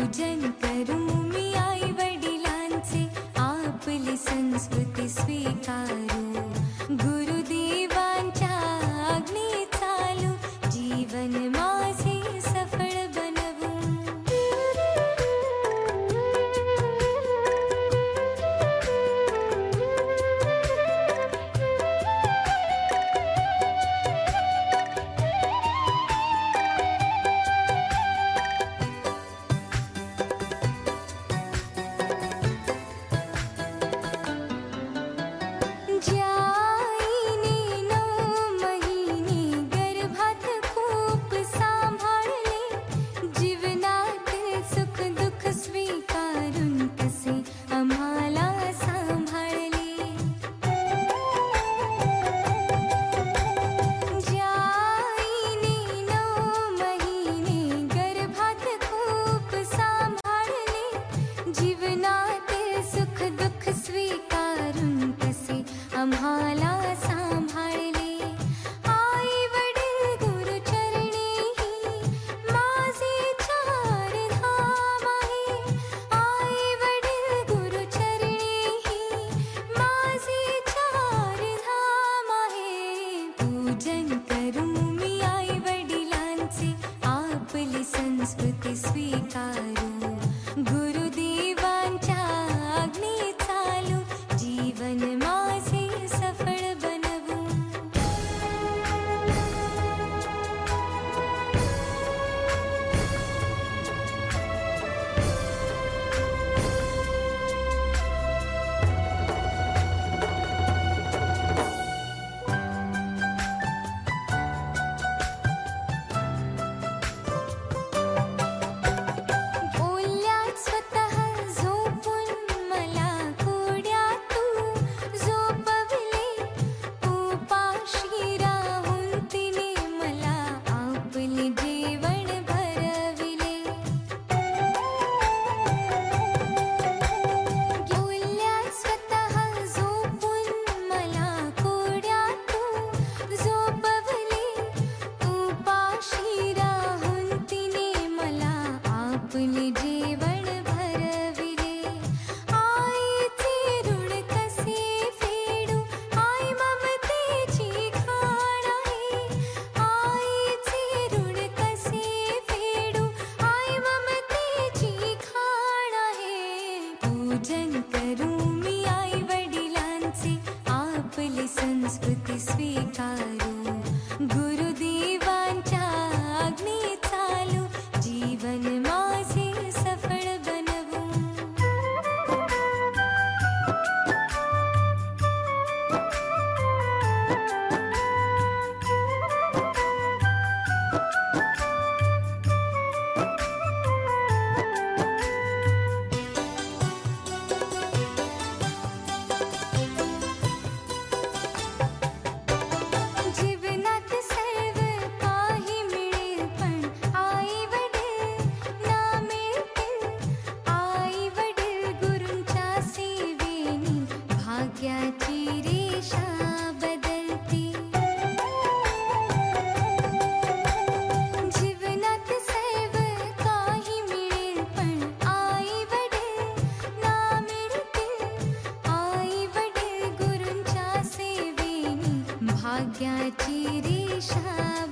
पूजन करू मी आई वडिलांचे आपली संस्कृती स्वीकारू Even. क्या चिरीशा